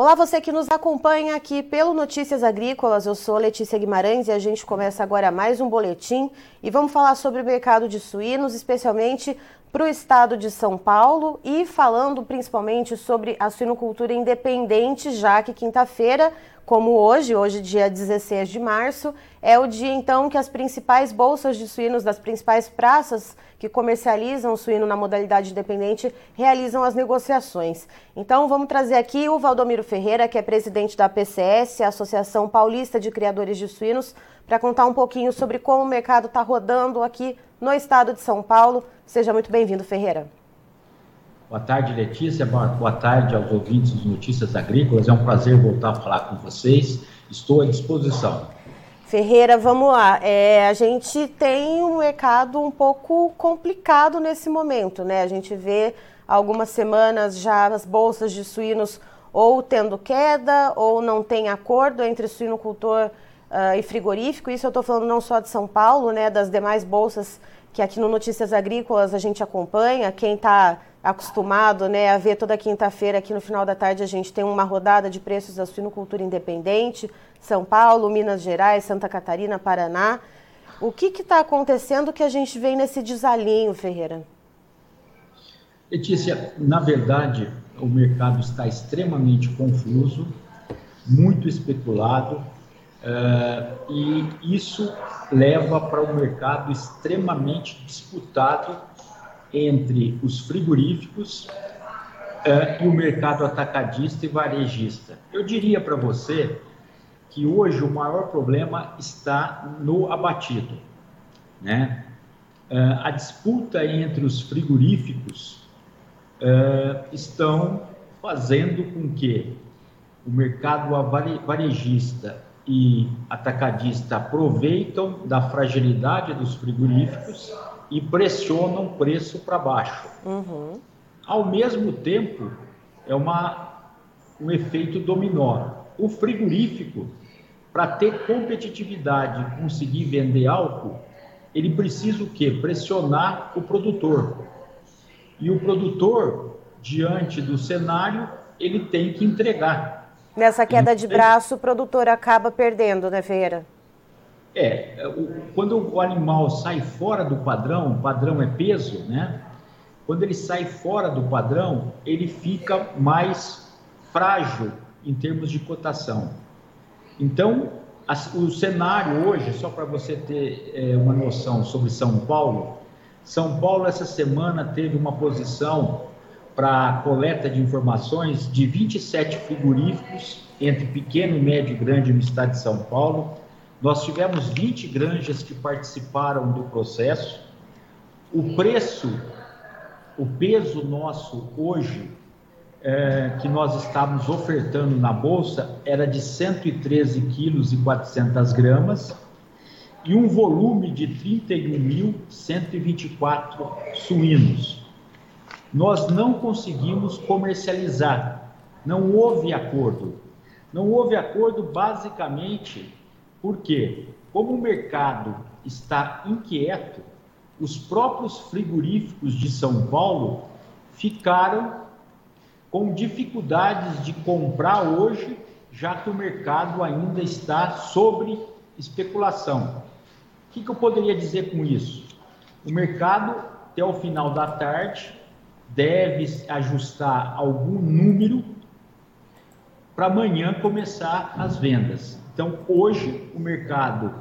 Olá, você que nos acompanha aqui pelo Notícias Agrícolas. Eu sou Letícia Guimarães e a gente começa agora mais um boletim e vamos falar sobre o mercado de suínos, especialmente para o estado de São Paulo e falando principalmente sobre a suinocultura independente, já que quinta-feira como hoje, hoje dia 16 de março, é o dia então que as principais bolsas de suínos das principais praças que comercializam suíno na modalidade independente realizam as negociações. Então vamos trazer aqui o Valdomiro Ferreira, que é presidente da PCS, Associação Paulista de Criadores de Suínos, para contar um pouquinho sobre como o mercado está rodando aqui no estado de São Paulo. Seja muito bem-vindo, Ferreira. Boa tarde, Letícia. Boa tarde aos ouvintes de Notícias Agrícolas. É um prazer voltar a falar com vocês. Estou à disposição. Ferreira, vamos lá. É, a gente tem um mercado um pouco complicado nesse momento, né? A gente vê algumas semanas já as bolsas de suínos ou tendo queda ou não tem acordo entre suinocultor uh, e frigorífico. Isso eu estou falando não só de São Paulo, né? Das demais bolsas que aqui no Notícias Agrícolas a gente acompanha. Quem está acostumado né, a ver toda quinta-feira aqui no final da tarde a gente tem uma rodada de preços da suinocultura independente, São Paulo, Minas Gerais, Santa Catarina, Paraná. O que está acontecendo que a gente vem nesse desalinho, Ferreira? Letícia, na verdade, o mercado está extremamente confuso, muito especulado, uh, e isso leva para um mercado extremamente disputado entre os frigoríficos uh, e o mercado atacadista e varejista. Eu diria para você que hoje o maior problema está no abatido. Né? Uh, a disputa entre os frigoríficos estão fazendo com que o mercado varejista e atacadista aproveitam da fragilidade dos frigoríficos e pressionam o preço para baixo. Uhum. Ao mesmo tempo, é uma, um efeito dominó. O frigorífico, para ter competitividade e conseguir vender álcool, ele precisa o quê? Pressionar o produtor. E o produtor, diante do cenário, ele tem que entregar. Nessa queda de braço, o produtor acaba perdendo, né, Ferreira? É, quando o animal sai fora do padrão, o padrão é peso, né? Quando ele sai fora do padrão, ele fica mais frágil em termos de cotação. Então, o cenário hoje, só para você ter é, uma noção sobre São Paulo, São Paulo essa semana teve uma posição para coleta de informações de 27 frigoríficos entre pequeno, médio e grande no estado de São Paulo nós tivemos 20 granjas que participaram do processo. O preço, o peso nosso hoje, é, que nós estávamos ofertando na bolsa, era de 113 quilos e 400 gramas e um volume de 31.124 suínos. Nós não conseguimos comercializar, não houve acordo. Não houve acordo basicamente porque, como o mercado está inquieto, os próprios frigoríficos de São Paulo ficaram com dificuldades de comprar hoje, já que o mercado ainda está sobre especulação. O que, que eu poderia dizer com isso? O mercado, até o final da tarde, deve ajustar algum número para amanhã começar as vendas. Então, hoje, o mercado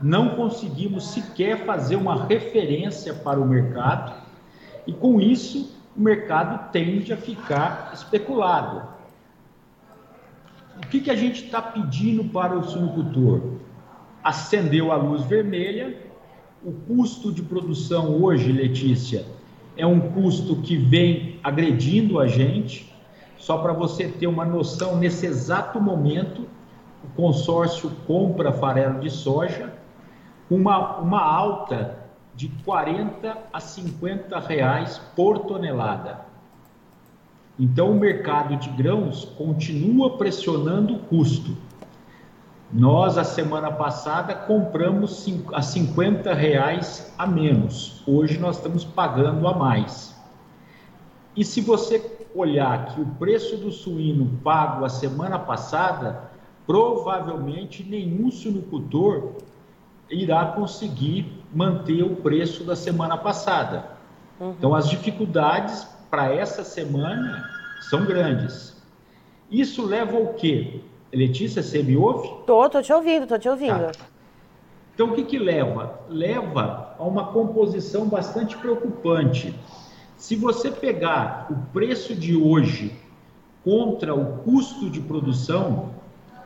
não conseguimos sequer fazer uma referência para o mercado, e com isso, o mercado tende a ficar especulado. O que, que a gente está pedindo para o suinocultor? Acendeu a luz vermelha, o custo de produção hoje, Letícia, é um custo que vem agredindo a gente. Só para você ter uma noção, nesse exato momento, o consórcio compra farelo de soja uma, uma alta de 40 a 50 reais por tonelada. Então o mercado de grãos continua pressionando o custo. Nós, a semana passada, compramos a 50 reais a menos. Hoje nós estamos pagando a mais. E se você olhar que o preço do suíno pago a semana passada, provavelmente nenhum suinocultor irá conseguir manter o preço da semana passada. Uhum. Então, as dificuldades para essa semana são grandes. Isso leva ao quê? Letícia, você me ouve? Tô, tô te ouvindo, tô te ouvindo. Tá. Então, o que que leva? Leva a uma composição bastante preocupante. Se você pegar o preço de hoje contra o custo de produção,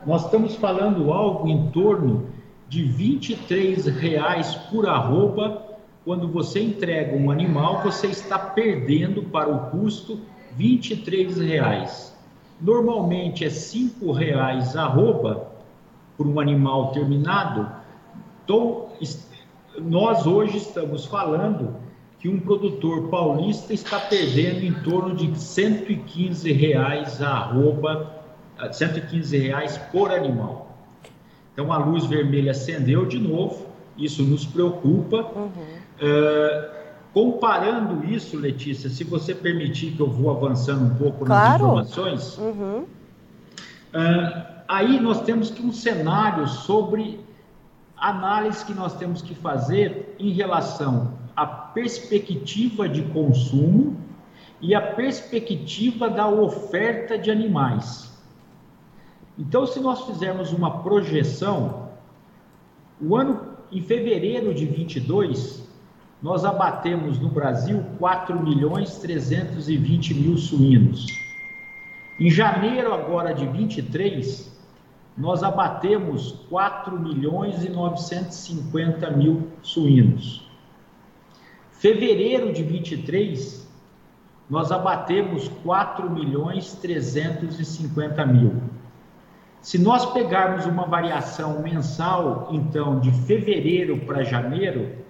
nós estamos falando algo em torno de R$ 23,00 por arroba. Quando você entrega um animal, você está perdendo para o custo R$ 23,00. Normalmente é R$ 5,00 arroba por um animal terminado. Então, nós hoje estamos falando que um produtor paulista está perdendo em torno de 115 reais a arroba, 115 reais por animal. Então a luz vermelha acendeu de novo, isso nos preocupa. Uhum. Uh, comparando isso, Letícia, se você permitir que eu vou avançando um pouco claro. nas informações, uhum. uh, aí nós temos que um cenário sobre análise que nós temos que fazer em relação à perspectiva de consumo e a perspectiva da oferta de animais. Então, se nós fizermos uma projeção, o ano em fevereiro de 22, nós abatemos no Brasil 4 milhões 320 mil suínos. Em janeiro agora de 23, nós abatemos 4 milhões e 950 mil suínos. Fevereiro de 23, nós abatemos 4 milhões 350 mil. Se nós pegarmos uma variação mensal, então, de fevereiro para janeiro,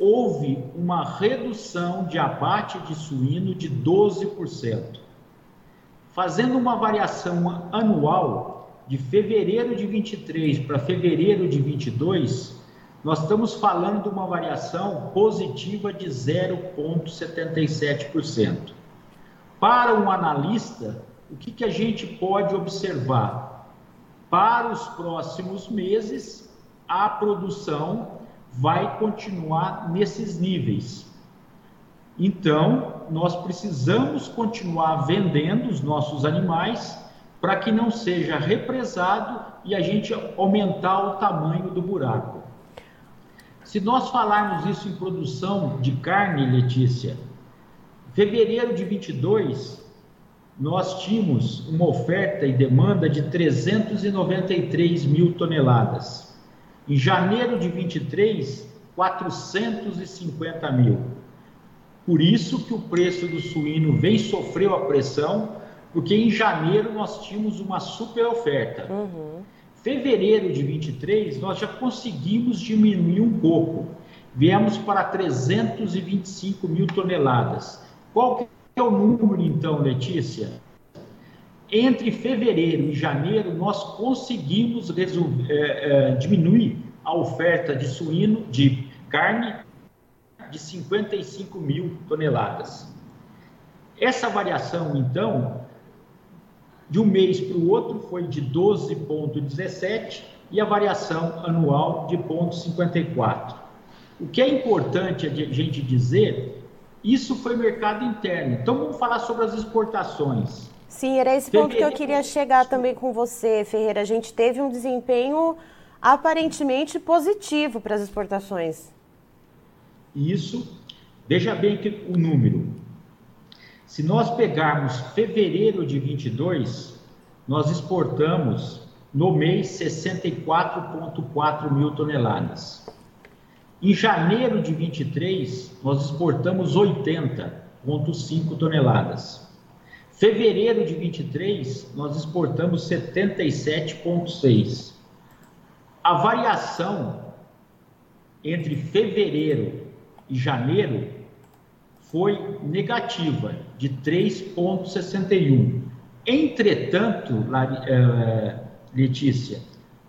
houve uma redução de abate de suíno de 12%. Fazendo uma variação anual, de fevereiro de 23 para fevereiro de 22, nós estamos falando de uma variação positiva de 0,77%. Para um analista, o que, que a gente pode observar? Para os próximos meses, a produção vai continuar nesses níveis. Então, nós precisamos continuar vendendo os nossos animais para que não seja represado e a gente aumentar o tamanho do buraco. Se nós falarmos isso em produção de carne, Letícia, fevereiro de 22, nós tínhamos uma oferta e demanda de 393 mil toneladas. Em janeiro de 23, 450 mil. Por isso que o preço do suíno vem sofreu a pressão, porque em janeiro nós tínhamos uma super oferta. Uhum. Fevereiro de 23, nós já conseguimos diminuir um pouco. Viemos para 325 mil toneladas. Qual que é o número, então, Letícia? Entre fevereiro e janeiro, nós conseguimos é, é, diminuir a oferta de suíno, de carne, de 55 mil toneladas. Essa variação, então, de um mês para o outro foi de 12,17 e a variação anual de 0,54. O que é importante a gente dizer isso foi mercado interno. Então vamos falar sobre as exportações. Sim, era esse ponto que eu queria chegar também com você, Ferreira. A gente teve um desempenho aparentemente positivo para as exportações. Isso. Veja bem que o número. Se nós pegarmos fevereiro de 22, nós exportamos no mês 64,4 mil toneladas. Em janeiro de 23, nós exportamos 80,5 toneladas. Fevereiro de 23, nós exportamos 77,6. A variação entre fevereiro e janeiro foi negativa, de 3,61. Entretanto, eh, Letícia,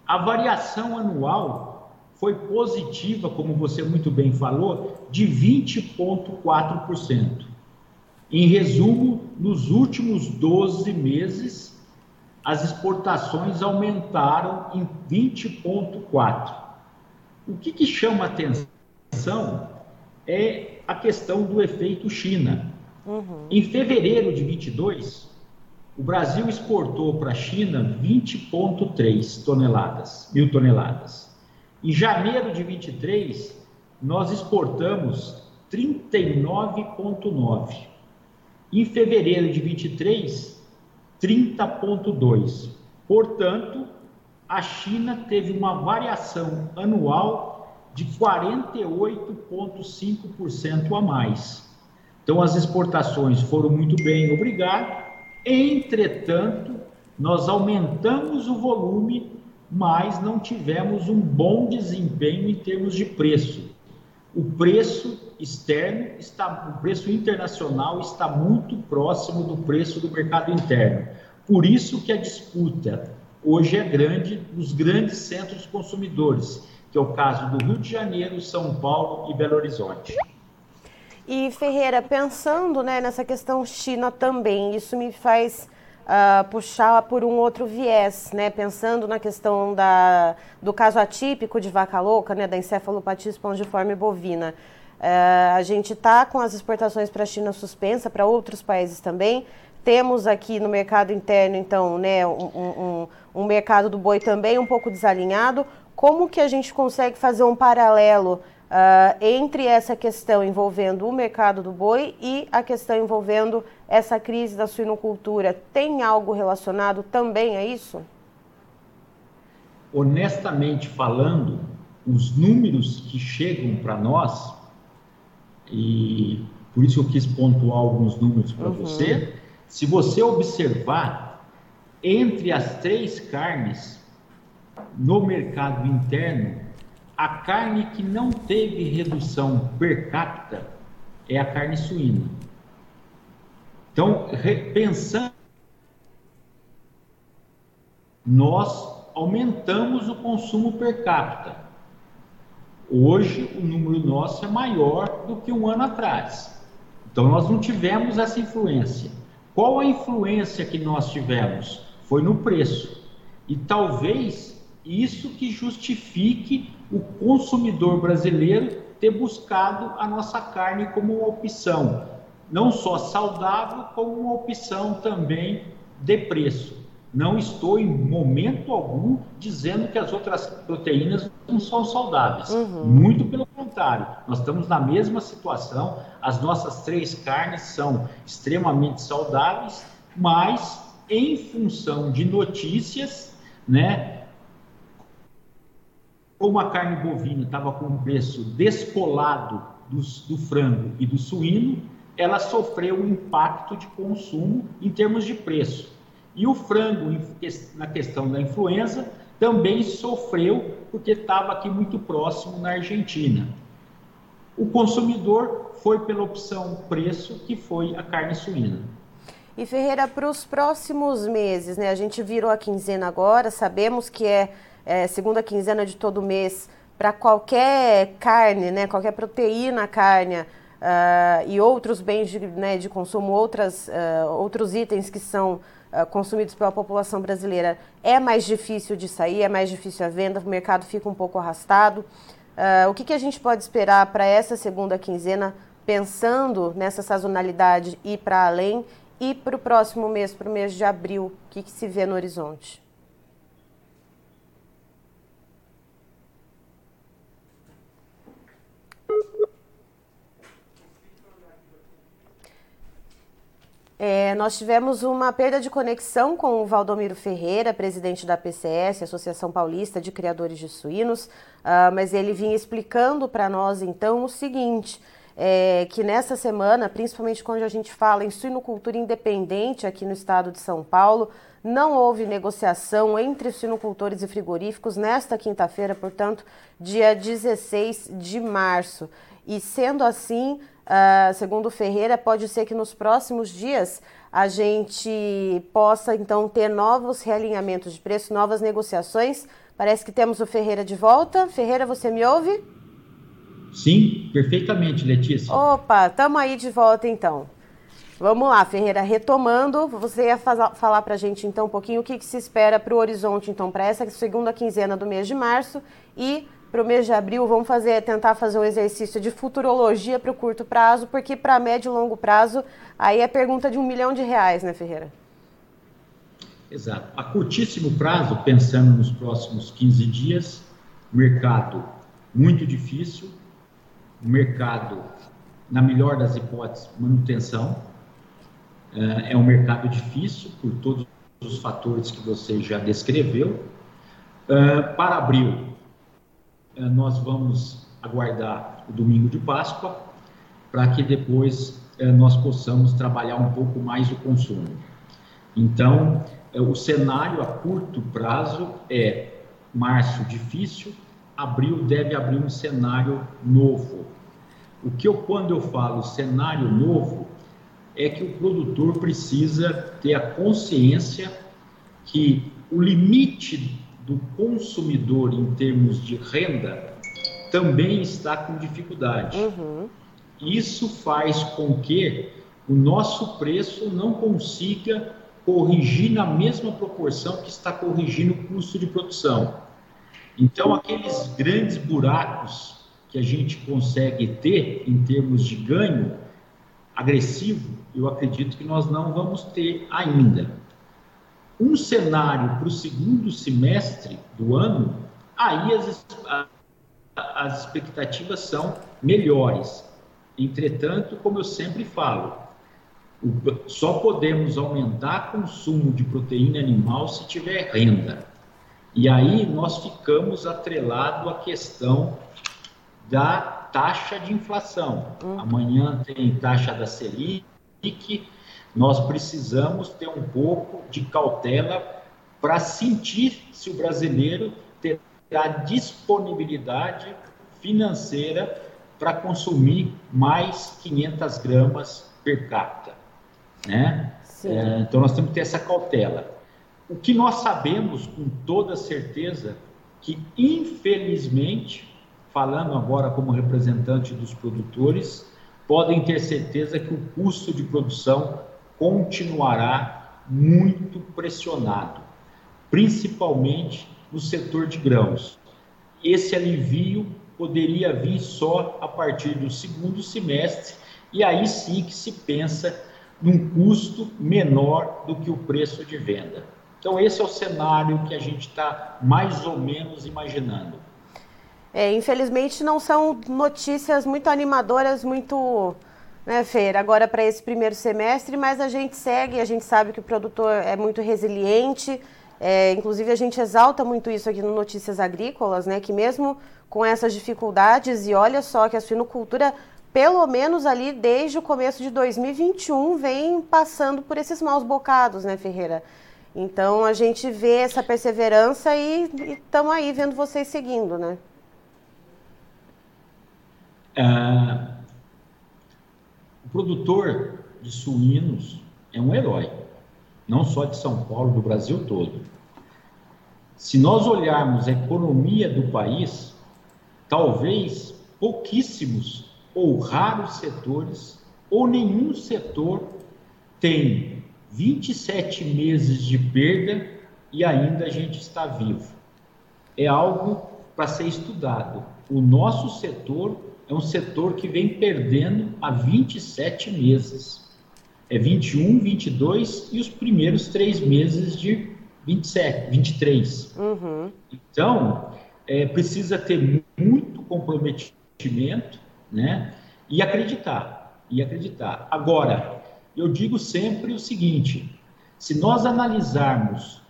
a variação anual foi positiva, como você muito bem falou, de 20,4%. Em resumo, nos últimos 12 meses, as exportações aumentaram em 20,4%. O que, que chama atenção é a questão do efeito China. Uhum. Em fevereiro de 22, o Brasil exportou para a China 20,3 toneladas, mil toneladas. Em janeiro de 23, nós exportamos 39,9. Em fevereiro de 23, 30,2. Portanto, a China teve uma variação anual de 48,5% a mais. Então, as exportações foram muito bem, obrigado. Entretanto, nós aumentamos o volume, mas não tivemos um bom desempenho em termos de preço. O preço externo está, o preço internacional está muito próximo do preço do mercado interno. Por isso que a disputa hoje é grande nos grandes centros consumidores, que é o caso do Rio de Janeiro, São Paulo e Belo Horizonte. E Ferreira, pensando né, nessa questão China também, isso me faz uh, puxar por um outro viés, né? Pensando na questão da, do caso atípico de vaca louca, né, da encefalopatia espongiforme bovina. Uh, a gente está com as exportações para a China suspensa, para outros países também. Temos aqui no mercado interno, então, né, um, um, um mercado do boi também um pouco desalinhado. Como que a gente consegue fazer um paralelo uh, entre essa questão envolvendo o mercado do boi e a questão envolvendo essa crise da suinocultura. Tem algo relacionado também a isso? Honestamente falando, os números que chegam para nós, e por isso eu quis pontuar alguns números para uhum. você, se você observar, entre as três carnes no mercado interno, a carne que não teve redução per capita é a carne suína. Então, pensando, nós aumentamos o consumo per capita. Hoje, o número nosso é maior do que um ano atrás. Então, nós não tivemos essa influência. Qual a influência que nós tivemos? Foi no preço. E talvez isso que justifique o consumidor brasileiro ter buscado a nossa carne como opção, não só saudável, como uma opção também de preço. Não estou em momento algum dizendo que as outras proteínas não são saudáveis. Uhum. Muito pelo contrário, nós estamos na mesma situação. As nossas três carnes são extremamente saudáveis, mas em função de notícias, né, como a carne bovina estava com um preço descolado do, do frango e do suíno, ela sofreu um impacto de consumo em termos de preço. E o frango, na questão da influenza, também sofreu porque estava aqui muito próximo na Argentina. O consumidor foi pela opção preço, que foi a carne suína. E Ferreira, para os próximos meses, né? A gente virou a quinzena agora, sabemos que é é, segunda quinzena de todo mês para qualquer carne, né, qualquer proteína carne uh, e outros bens de, né, de consumo, outras, uh, outros itens que são uh, consumidos pela população brasileira, é mais difícil de sair, é mais difícil a venda, o mercado fica um pouco arrastado. o que, que a gente pode esperar para essa segunda quinzena, pensando nessa sazonalidade e para além, e para o próximo mês, para o mês de abril, o que, que se vê no horizonte? É, nós tivemos uma perda de conexão com o Valdomiro Ferreira, presidente da PCS, Associação Paulista de Criadores de Suínos, uh, mas ele vinha explicando para nós então o seguinte. É, que nessa semana, principalmente quando a gente fala em suinocultura independente aqui no estado de São Paulo, não houve negociação entre suinocultores e frigoríficos nesta quinta-feira, portanto, dia 16 de março. E sendo assim, Uh, segundo Ferreira, pode ser que nos próximos dias a gente possa então ter novos realinhamentos de preço, novas negociações. Parece que temos o Ferreira de volta. Ferreira, você me ouve? Sim, perfeitamente, Letícia. Opa, estamos aí de volta então. Vamos lá, Ferreira, retomando, você ia falar para a gente então um pouquinho o que, que se espera para o horizonte, então, para essa segunda quinzena do mês de março e para o mês de abril, vamos fazer, tentar fazer um exercício de futurologia para o curto prazo, porque para médio e longo prazo, aí é pergunta de um milhão de reais, né, Ferreira? Exato. A curtíssimo prazo, pensando nos próximos 15 dias, mercado muito difícil, mercado, na melhor das hipóteses, manutenção, é, é um mercado difícil por todos os fatores que você já descreveu. É, para abril, nós vamos aguardar o domingo de Páscoa para que depois nós possamos trabalhar um pouco mais o consumo. Então, o cenário a curto prazo é março difícil, abril deve abrir um cenário novo. O que eu, quando eu falo cenário novo, é que o produtor precisa ter a consciência que o limite do consumidor em termos de renda também está com dificuldade. Uhum. Isso faz com que o nosso preço não consiga corrigir na mesma proporção que está corrigindo o custo de produção. Então, aqueles grandes buracos que a gente consegue ter em termos de ganho, agressivo, eu acredito que nós não vamos ter ainda. Um cenário para o segundo semestre do ano, aí as, as expectativas são melhores. Entretanto, como eu sempre falo, só podemos aumentar consumo de proteína animal se tiver renda. E aí nós ficamos atrelado à questão da taxa de inflação. Uhum. Amanhã tem taxa da Selic. Nós precisamos ter um pouco de cautela para sentir se o brasileiro terá disponibilidade financeira para consumir mais 500 gramas per capita. Né? É, então nós temos que ter essa cautela. O que nós sabemos com toda certeza que infelizmente falando agora como representante dos produtores, podem ter certeza que o custo de produção continuará muito pressionado, principalmente no setor de grãos. Esse alivio poderia vir só a partir do segundo semestre, e aí sim que se pensa num custo menor do que o preço de venda. Então, esse é o cenário que a gente está mais ou menos imaginando. É, infelizmente não são notícias muito animadoras, muito, né, Feira, agora para esse primeiro semestre, mas a gente segue, a gente sabe que o produtor é muito resiliente, é, inclusive a gente exalta muito isso aqui no Notícias Agrícolas, né, que mesmo com essas dificuldades, e olha só que a suinocultura, pelo menos ali desde o começo de 2021, vem passando por esses maus bocados, né, Ferreira? Então a gente vê essa perseverança e estamos aí vendo vocês seguindo, né? O produtor de suínos é um herói, não só de São Paulo, do Brasil todo. Se nós olharmos a economia do país, talvez pouquíssimos ou raros setores, ou nenhum setor tem 27 meses de perda e ainda a gente está vivo. É algo para ser estudado. O nosso setor é um setor que vem perdendo há 27 meses. É 21, 22 e os primeiros três meses de 27, 23. Uhum. Então, é, precisa ter muito comprometimento, né? E acreditar, e acreditar. Agora, eu digo sempre o seguinte: se nós analisarmos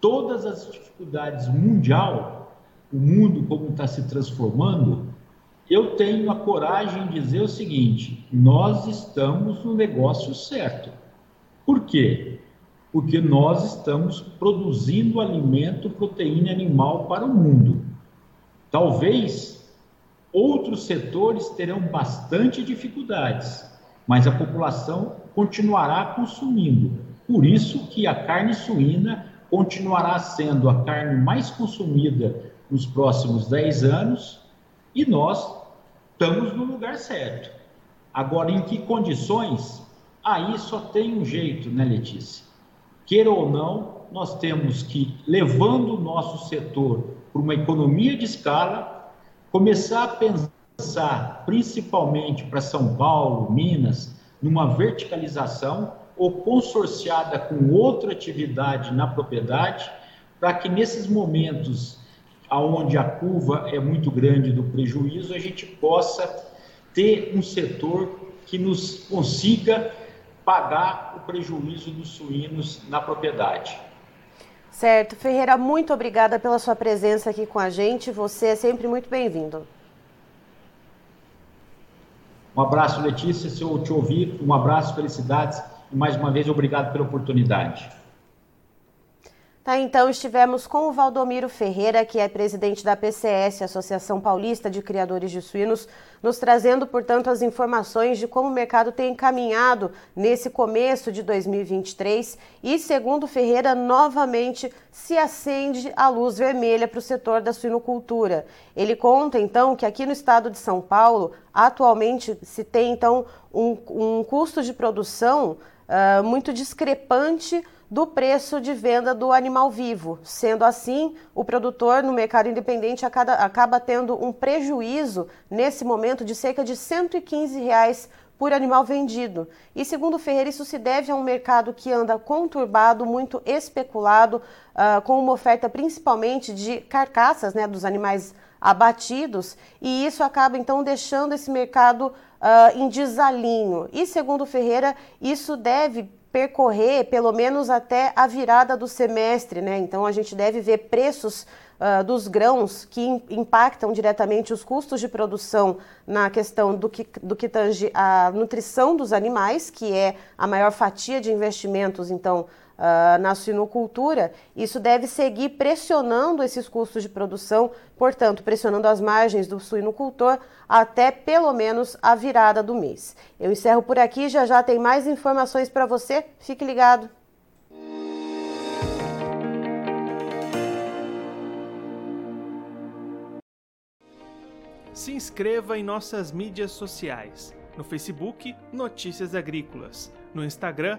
todas as dificuldades mundial, o mundo como está se transformando, eu tenho a coragem de dizer o seguinte: nós estamos no negócio certo. Por quê? Porque nós estamos produzindo alimento, proteína animal para o mundo. Talvez outros setores terão bastante dificuldades, mas a população continuará consumindo. Por isso que a carne suína continuará sendo a carne mais consumida nos próximos 10 anos e nós estamos no lugar certo. Agora, em que condições? aí só tem um jeito, né, Letícia? Queira ou não, nós temos que, levando o nosso setor para uma economia de escala, começar a pensar, principalmente para São Paulo, Minas, numa verticalização ou consorciada com outra atividade na propriedade, para que nesses momentos aonde a curva é muito grande do prejuízo, a gente possa ter um setor que nos consiga pagar o prejuízo dos suínos na propriedade. Certo. Ferreira, muito obrigada pela sua presença aqui com a gente. Você é sempre muito bem-vindo. Um abraço, Letícia, se eu te ouvir. Um abraço, felicidades e mais uma vez obrigado pela oportunidade. Tá, então estivemos com o Valdomiro Ferreira, que é presidente da PCS, Associação Paulista de Criadores de Suínos, nos trazendo, portanto, as informações de como o mercado tem encaminhado nesse começo de 2023 e, segundo Ferreira, novamente se acende a luz vermelha para o setor da suinocultura. Ele conta, então, que aqui no estado de São Paulo, atualmente se tem, então, um, um custo de produção uh, muito discrepante do preço de venda do animal vivo. Sendo assim, o produtor no mercado independente acaba, acaba tendo um prejuízo nesse momento de cerca de 115 reais por animal vendido. E segundo Ferreira, isso se deve a um mercado que anda conturbado, muito especulado, uh, com uma oferta principalmente de carcaças né, dos animais abatidos, e isso acaba então deixando esse mercado uh, em desalinho. E segundo Ferreira, isso deve percorrer pelo menos até a virada do semestre, né? Então a gente deve ver preços uh, dos grãos que impactam diretamente os custos de produção na questão do que, do que tange a nutrição dos animais, que é a maior fatia de investimentos, então, uh, na suinocultura, isso deve seguir pressionando esses custos de produção, portanto, pressionando as margens do suinocultor até pelo menos a virada do mês. Eu encerro por aqui, já já tem mais informações para você, fique ligado. Se inscreva em nossas mídias sociais. No Facebook, Notícias Agrícolas. No Instagram,